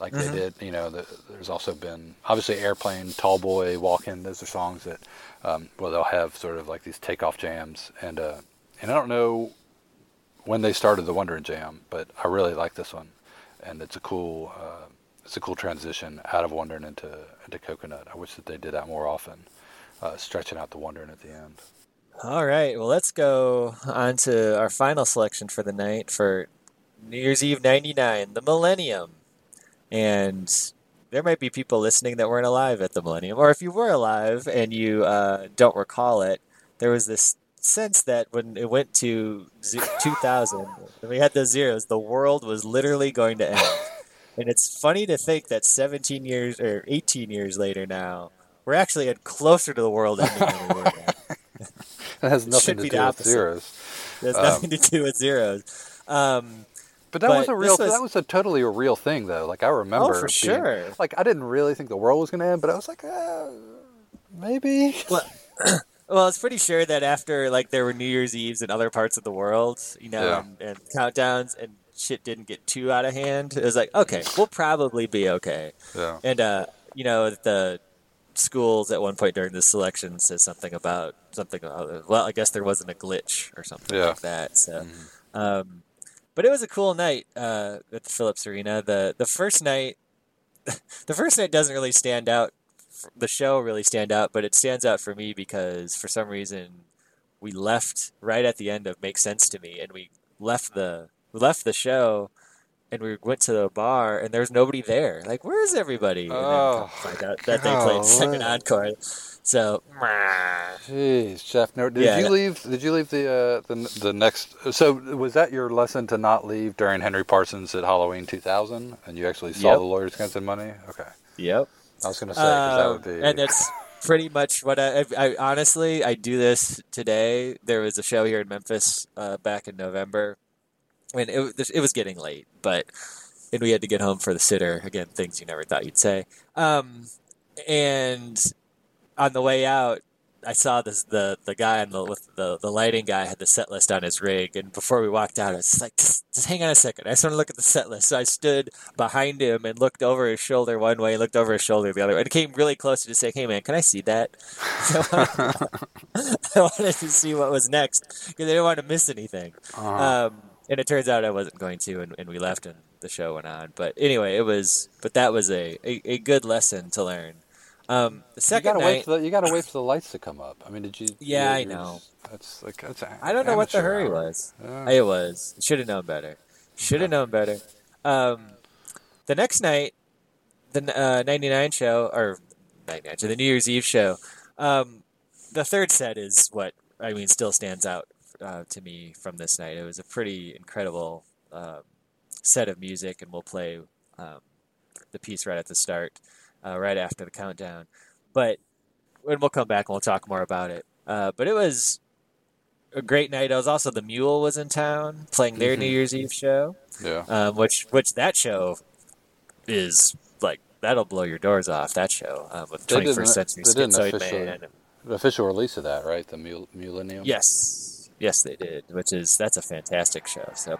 Like Mhm. they did, you know. The, there's also been obviously Airplane, Tall Boy, Walk In. Those are songs that, um, well, they'll have sort of like these takeoff jams, and uh, and I don't know when they started the Wondering Jam, but I really like this one, and it's a cool uh, it's a cool transition out of Wondering into into Coconut. I wish that they did that more often, uh, stretching out the Wondering at the end. All right, well, let's go on to our final selection for the night for New Year's Eve 99, the Millennium. And there might be people listening that weren't alive at the Millennium, or if you were alive and you uh, don't recall it, there was this sense that when it went to 2000, when we had those zeros, the world was literally going to end. And it's funny to think that 17 years or 18 years later now, we're actually at closer to the world ending than we were then. It has nothing to do with opposite. zeros. There's Um, nothing to do with zeros. Um, But that But was a real. was- That was a totally a real thing, though. Like I remember. oh, for being- sure. Like I didn't really think the world was going to end, but I was like, uh, maybe. Well, it's pretty sure that after like there were New Year's Eves in other parts of the world, you know, Yeah. and, and countdowns and shit didn't get too out of hand. It was like, okay, we'll probably be okay. Yeah. And uh, you know, the Schools at one point during the selection says something about something. Well, I guess there wasn't a glitch or something Yeah. like that. So, Mhm. um, but it was a cool night uh, at the Phillips Arena. the The first night, the first night doesn't really stand out. The show really stand out, but it stands out for me because for some reason we left right at the end of Make Sense to Me, and we left the we left the show and we went to the bar, and there's nobody there. Like, where is everybody? And then Oh, come find out that they played second encore. So, Jeez, Jeff. Did Yeah, you leave? Did you leave the uh, the the next? So was that your lesson to not leave during Henry Parsons at Halloween 2000, and you actually saw Yep. the Lawyers Against the Money? Okay, yep. I was going to say 'cause that Um, would be. and that's pretty much what I, I, I honestly I do this today. There was a show here in Memphis uh, back in November, and it it was getting late, but and we had to get home for the sitter again. Things you never thought you'd say. Um, and on the way out. I saw this the the guy on the with the the lighting guy had the set list on his rig, and before we walked out, I was like, just, just hang on a second. I just want to look at the set list. So I stood behind him and looked over his shoulder one way, looked over his shoulder the other way, and came really close to just say, "Hey man, can I see that?" I wanted to see what was next because I didn't want to miss anything. Uh-huh. Um, and it turns out I wasn't going to, and, and we left, and the show went on. But anyway, it was, but that was a a, a good lesson to learn. Um, the you second gotta night, wait for the you gotta wait for the lights to come up. I mean, did you? Yeah, I you're- know. That's like that's. I don't know what the hurry hour. was. Yeah. It was. Should have known better. Should have known better. Um, the next night, the uh, 99 show, or 99, so the New Year's Eve show, um, the third set is what, I mean, still stands out uh, to me from this night. It was a pretty incredible um, set of music, and we'll play um, the piece right at the start, uh, right after the countdown. But, and we'll come back and we'll talk more about it. Uh, but it was a great night. It was also the Mule was in town playing their New Year's Eve show, Yeah. um, which which that show is like that'll blow your doors off. That show um, with Twenty Century Schizoid Man. The official release of that, right? The Mul- Millennium. Yes, yes, they did. Which is that's a fantastic show. So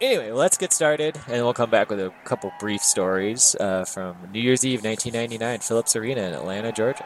anyway, let's get started, and we'll come back with a couple brief stories uh, from New Year's Eve, 1999, Phillips Arena in Atlanta, Georgia.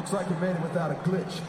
Looks like you made it without a glitch.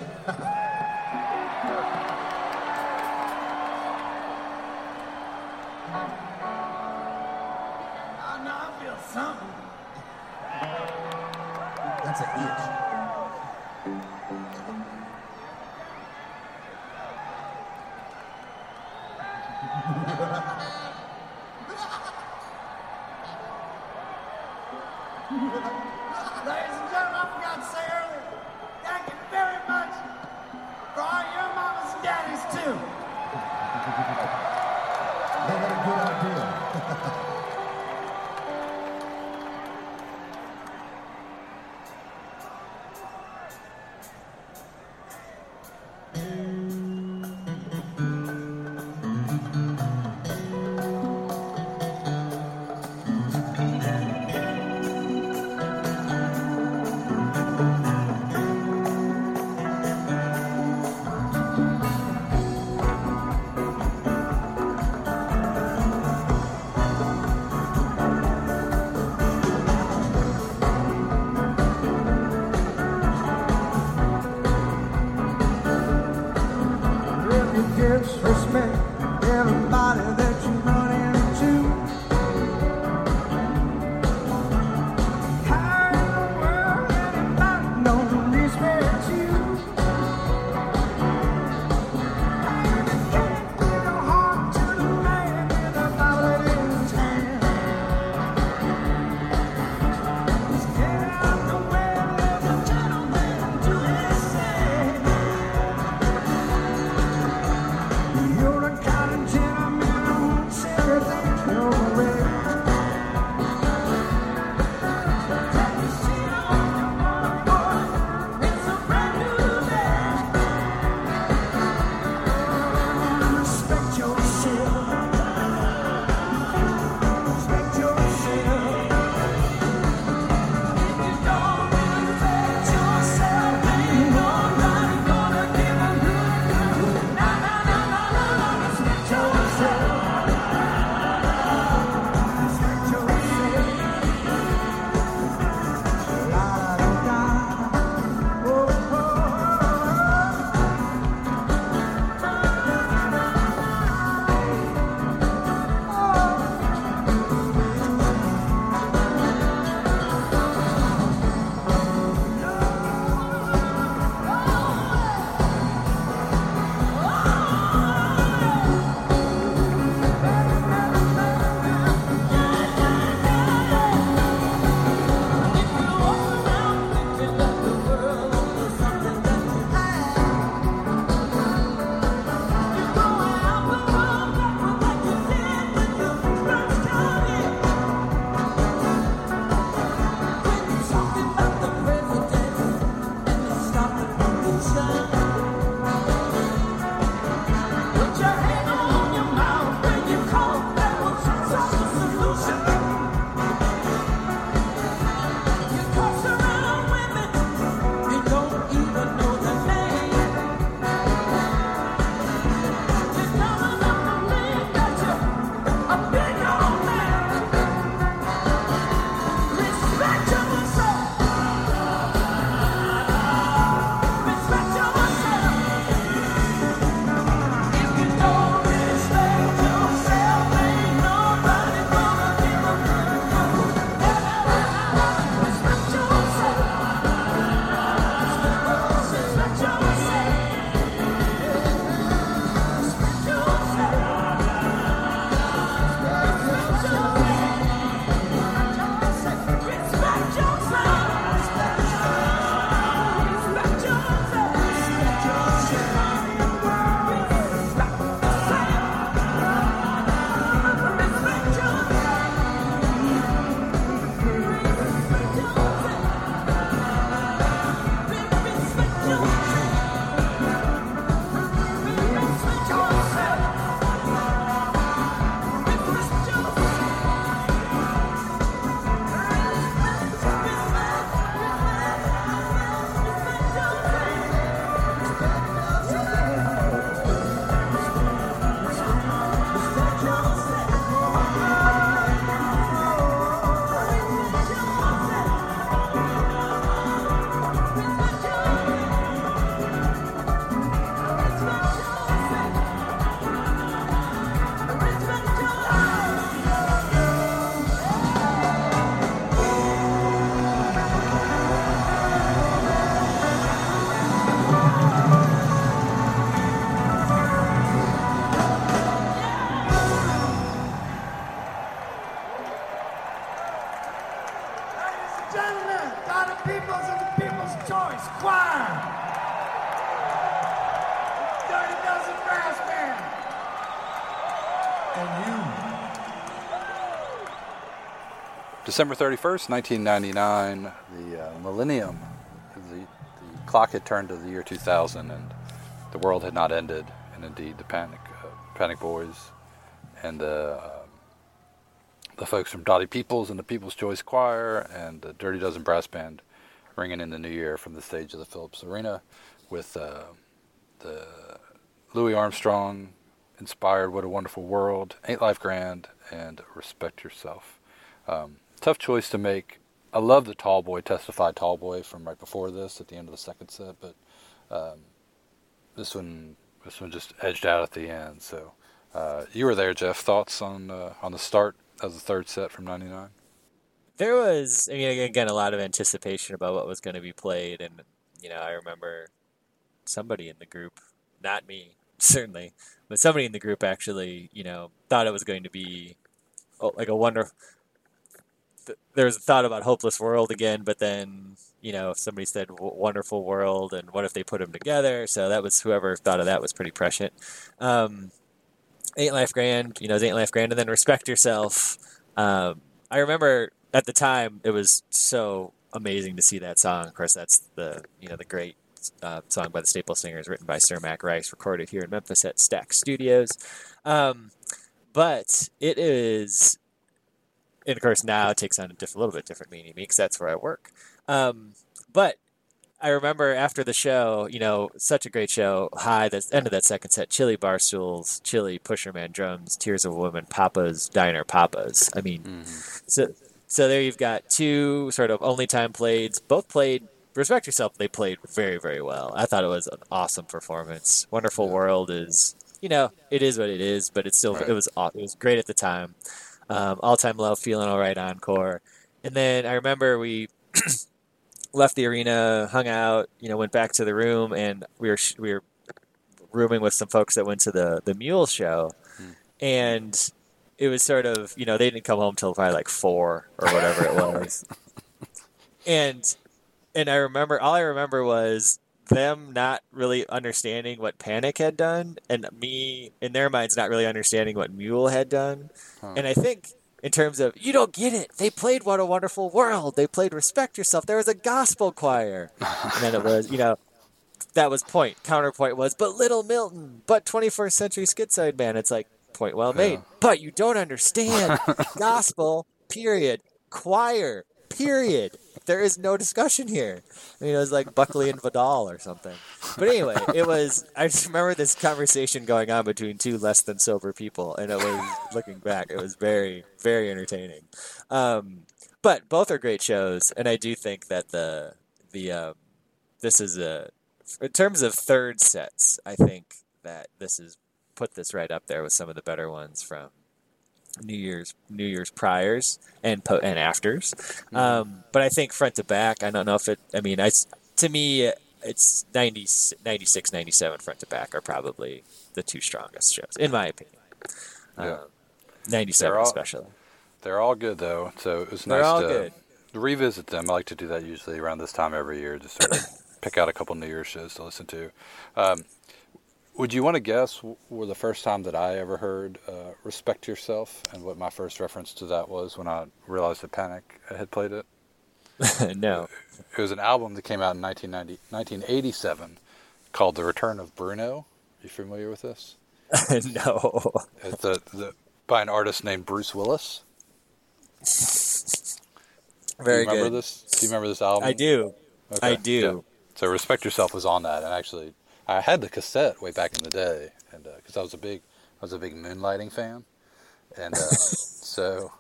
December 31st, 1999, the uh, millennium, the, the clock had turned to the year 2000, and the world had not ended. And indeed, the Panic, uh, Panic Boys, and uh, the folks from Dottie Peoples and the People's Choice Choir, and the Dirty Dozen Brass Band, ringing in the new year from the stage of the Phillips Arena, with uh, the Louis Armstrong inspired "What a Wonderful World," "Ain't Life Grand," and "Respect Yourself." Um, tough choice to make. I love the Tall Boy, Testified Tall Boy from right before this at the end of the second set, but um, this one this one just edged out at the end. So uh, you were there, Jeff. Thoughts on uh, on the start of the third set from '99? There was, I mean, again, a lot of anticipation about what was going to be played, and you know, I remember somebody in the group, not me, certainly, but somebody in the group actually, you know, thought it was going to be oh, like a wonder. Th- There was a thought about hopeless world again, but then you know somebody said wonderful world, and what if they put them together? So that was whoever thought of that was pretty prescient. Um, Ain't Life Grand, you know, Ain't Life Grand, and then Respect Yourself. Um, I remember at the time it was so amazing to see that song. Of course, that's the you know the great uh, song by the Staple Singers, written by Sir Mack Rice, recorded here in Memphis at Stax Studios. Um, but it is, and of course now it takes on a diff- little bit different meaning to me because that's where I work. Um, but I remember after the show, you know, such a great show. High, the end of that second set, Chilly Barstools, Chilly Pusherman Drums, Tears of a Woman, Papa's Diner, Papa's. I mean, so so there you've got two sort of only time played. Both played. Respect yourself. They played very very well. I thought it was an awesome performance. Wonderful World is you know it is what it is, but it's still Right. it was it was great at the time. Um, All time low, feeling all right, encore. And then I remember we left the arena, hung out, you know, went back to the room, and we were sh- we were rooming with some folks that went to the the Mule show, and it was sort of you know they didn't come home till probably like four or whatever it was, and and I remember all I remember was them not really understanding what Panic had done, and me in their minds not really understanding what Mule had done, and I think in terms of you don't get it. They played "What a Wonderful World." They played "Respect Yourself." There was a gospel choir, and then it was you know that was point. Counterpoint was, but Little Milton, but 21st Century Schizoid Man. It's like point well made, but you don't understand gospel. Period. Choir. Period. There is no discussion here. I mean, it was like Buckley and Vidal or something. But anyway, it was. I just remember this conversation going on between two less than sober people, and it was looking back, it was very, very entertaining. Um, but both are great shows, and I do think that the the um, this is a in terms of third sets. I think that this is put this right up there with some of the better ones from New Year's New Year's priors and po- and afters. Um, but I think front to back, I don't know if it. I mean, I to me, it's 90, 96, 97 front to back are probably the two strongest shows in my opinion. Yeah. Um, 97 especially. They're all good though, so it was nice to good. revisit them. I like to do that usually around this time every year, just sort of pick out a couple New Year's shows to listen to. Um, would you want to guess were the first time that I ever heard uh, "Respect Yourself" and what my first reference to that was when I realized that Panic had played it? no. It was an album that came out in 1990, 1987 called "The Return of Bruno." Are you familiar with this? no. It's a, the, by an artist named Bruce Willis. Very do you remember good. this? Do you remember this album? I do. I do. yeah. So "Respect Yourself" was on that, and actually, I had the cassette way back in the day, and because I was a big, I was a big Moonlighting fan, and uh, so,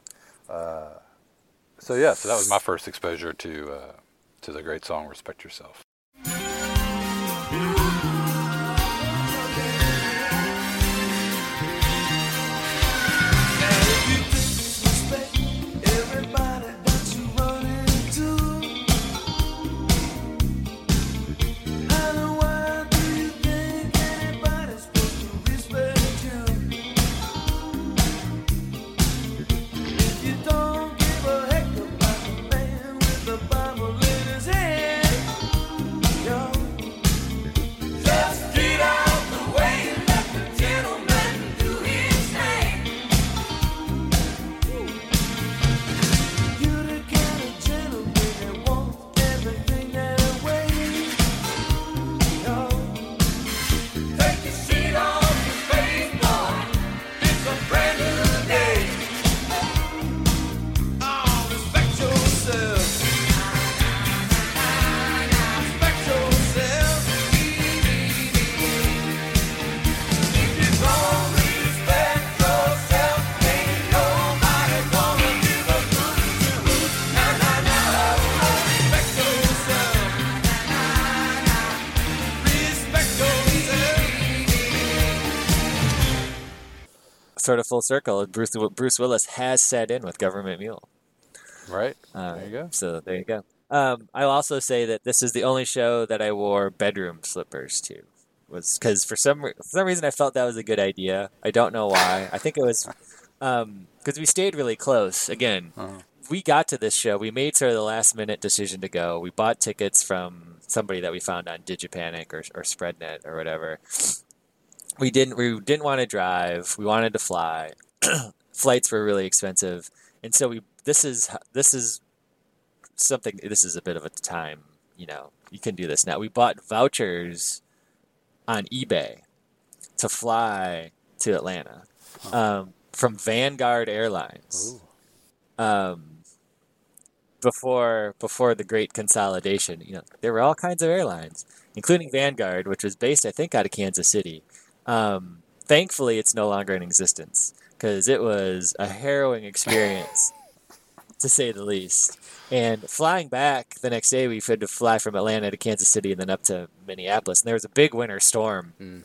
uh, so yeah, so that was my first exposure to uh, to the great song "Respect Yourself." Sort of full circle. Bruce Bruce Willis has sat in with Government Mule. Right. Uh, There you go. So there you go. Um, I'll also say that this is the only show that I wore bedroom slippers to. Was because for some re- for some reason I felt that was a good idea. I don't know why. I think it was because we stayed really close. Again, Uh-huh. we got to this show. We made sort of the last minute decision to go. We bought tickets from somebody that we found on Digipanic or, or Spreadnet or whatever. We didn't. We didn't want to drive. We wanted to fly. Flights were really expensive, and so we. This is this is something. This is a bit of a time. You know, you can do this now. We bought vouchers on eBay to fly to Atlanta um, from Vanguard Airlines um, before before the great consolidation. You know, there were all kinds of airlines, including Vanguard, which was based, I think, out of Kansas City. Um, thankfully, it's no longer in existence because it was a harrowing experience, to say the least. And flying back the next day, we had to fly from Atlanta to Kansas City and then up to Minneapolis. And there was a big winter storm Mm.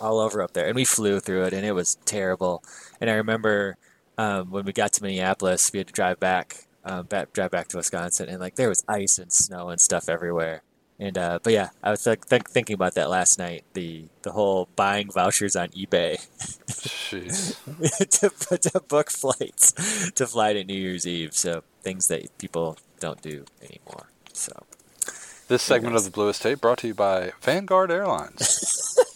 all over up there, and we flew through it, and it was terrible. And I remember um, when we got to Minneapolis, we had to drive back, um, back drive back to Wisconsin, and like there was ice and snow and stuff everywhere. And uh, but yeah, I was like, think, thinking about that last night. The the whole buying vouchers on eBay to, to book flights to fly to New Year's Eve. So things that people don't do anymore. So This segment of the Bluest Tape brought to you by Vanguard Airlines.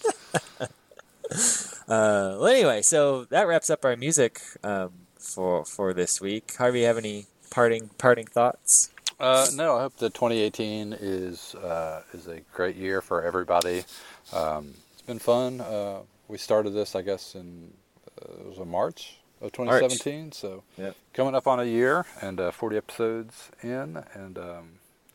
Uh, well, anyway, so that wraps up our music um, for for this week. Harvey, have any parting parting thoughts? Uh, no, I hope that 2018 is uh, is a great year for everybody. Um, it's been fun. Uh, we started this, I guess, in uh, it was in March of 2017. So Yep. coming up on a year and uh, 40 episodes in, and um,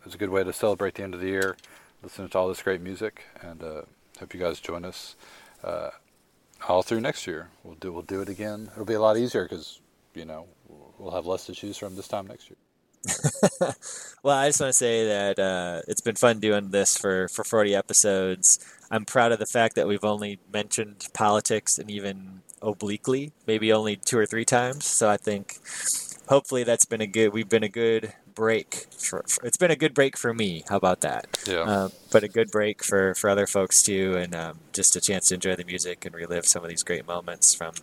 it's a good way to celebrate the end of the year. Listen to all this great music, and uh, hope you guys join us uh, all through next year. We'll do we'll do it again. It'll be a lot easier because you know we'll have less to choose from this time next year. Well, I just want to say that uh, it's been fun doing this for, for 40 episodes. I'm proud of the fact that we've only mentioned politics and even obliquely, maybe only two or three times. So I think hopefully that's been a good, we've been a good break. For, for- it's been a good break for me. How about that? Yeah. Um, but a good break for, for other folks too, and um, just a chance to enjoy the music and relive some of these great moments from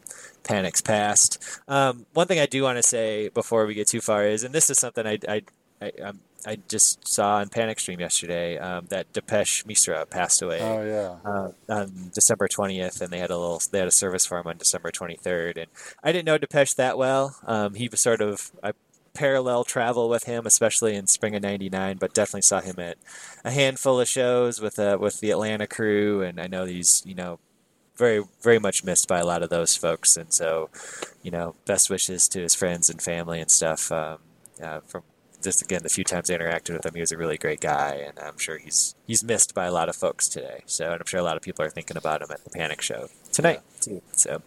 Panic's past. Um, one thing I do want to say before we get too far is, and this is something I I I, um, I just saw on Panic Stream yesterday um, that Depeche Misra passed away oh yeah. uh, on December 20th, and they had a little they had a service for him on December 23rd. And I didn't know Depeche that well. Um, he was sort of I parallel travel with him, especially in spring of '99, but definitely saw him at a handful of shows with uh, with the Atlanta crew, and I know he's you know very very much missed by a lot of those folks. And so, you know, best wishes to his friends and family and stuff. Um, uh, from just again the few times I interacted with him, he was a really great guy, and I'm sure he's he's missed by a lot of folks today. So, and I'm sure a lot of people are thinking about him at the Panic Show tonight too. So,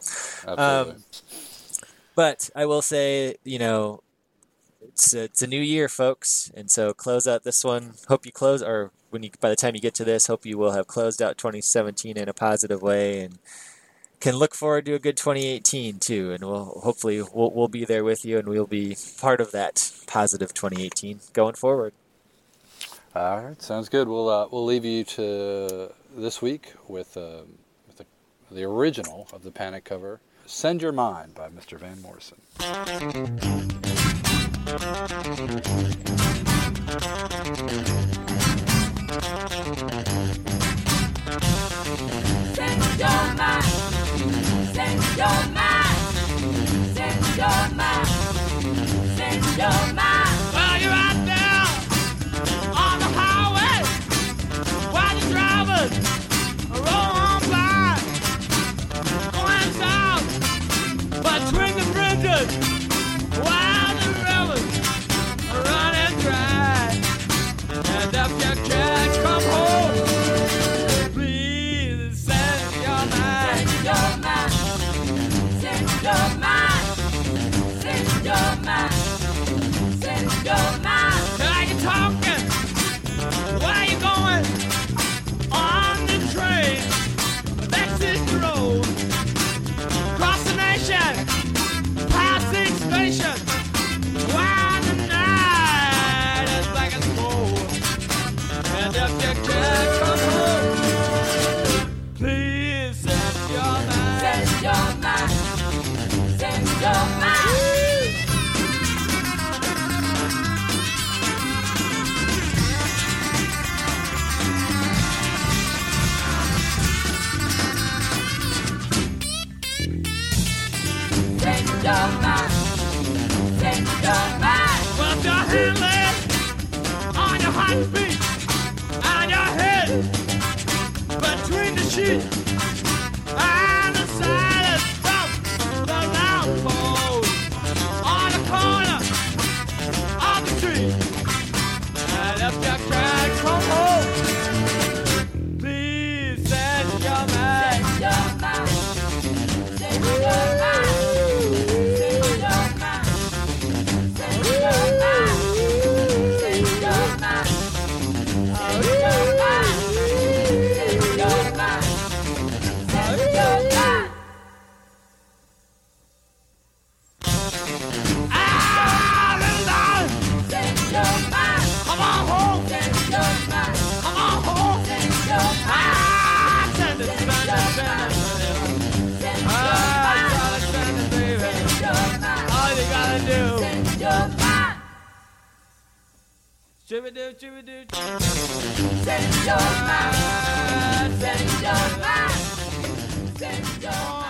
um, but I will say, you know, it's a, it's a new year, folks, and so close out this one. Hope you close, or when you by the time you get to this, hope you will have closed out 2017 in a positive way, and can look forward to a good 2018 too. And we'll hopefully we'll, we'll be there with you, and we'll be part of that positive 2018 going forward. All right, sounds good. We'll uh, we'll leave you to this week with, uh, with the, the original of the Panic cover, "Send Your Mind" by Mr. Van Morrison. Thank you. молчи! Change your mind. Change your mind. Change your mind.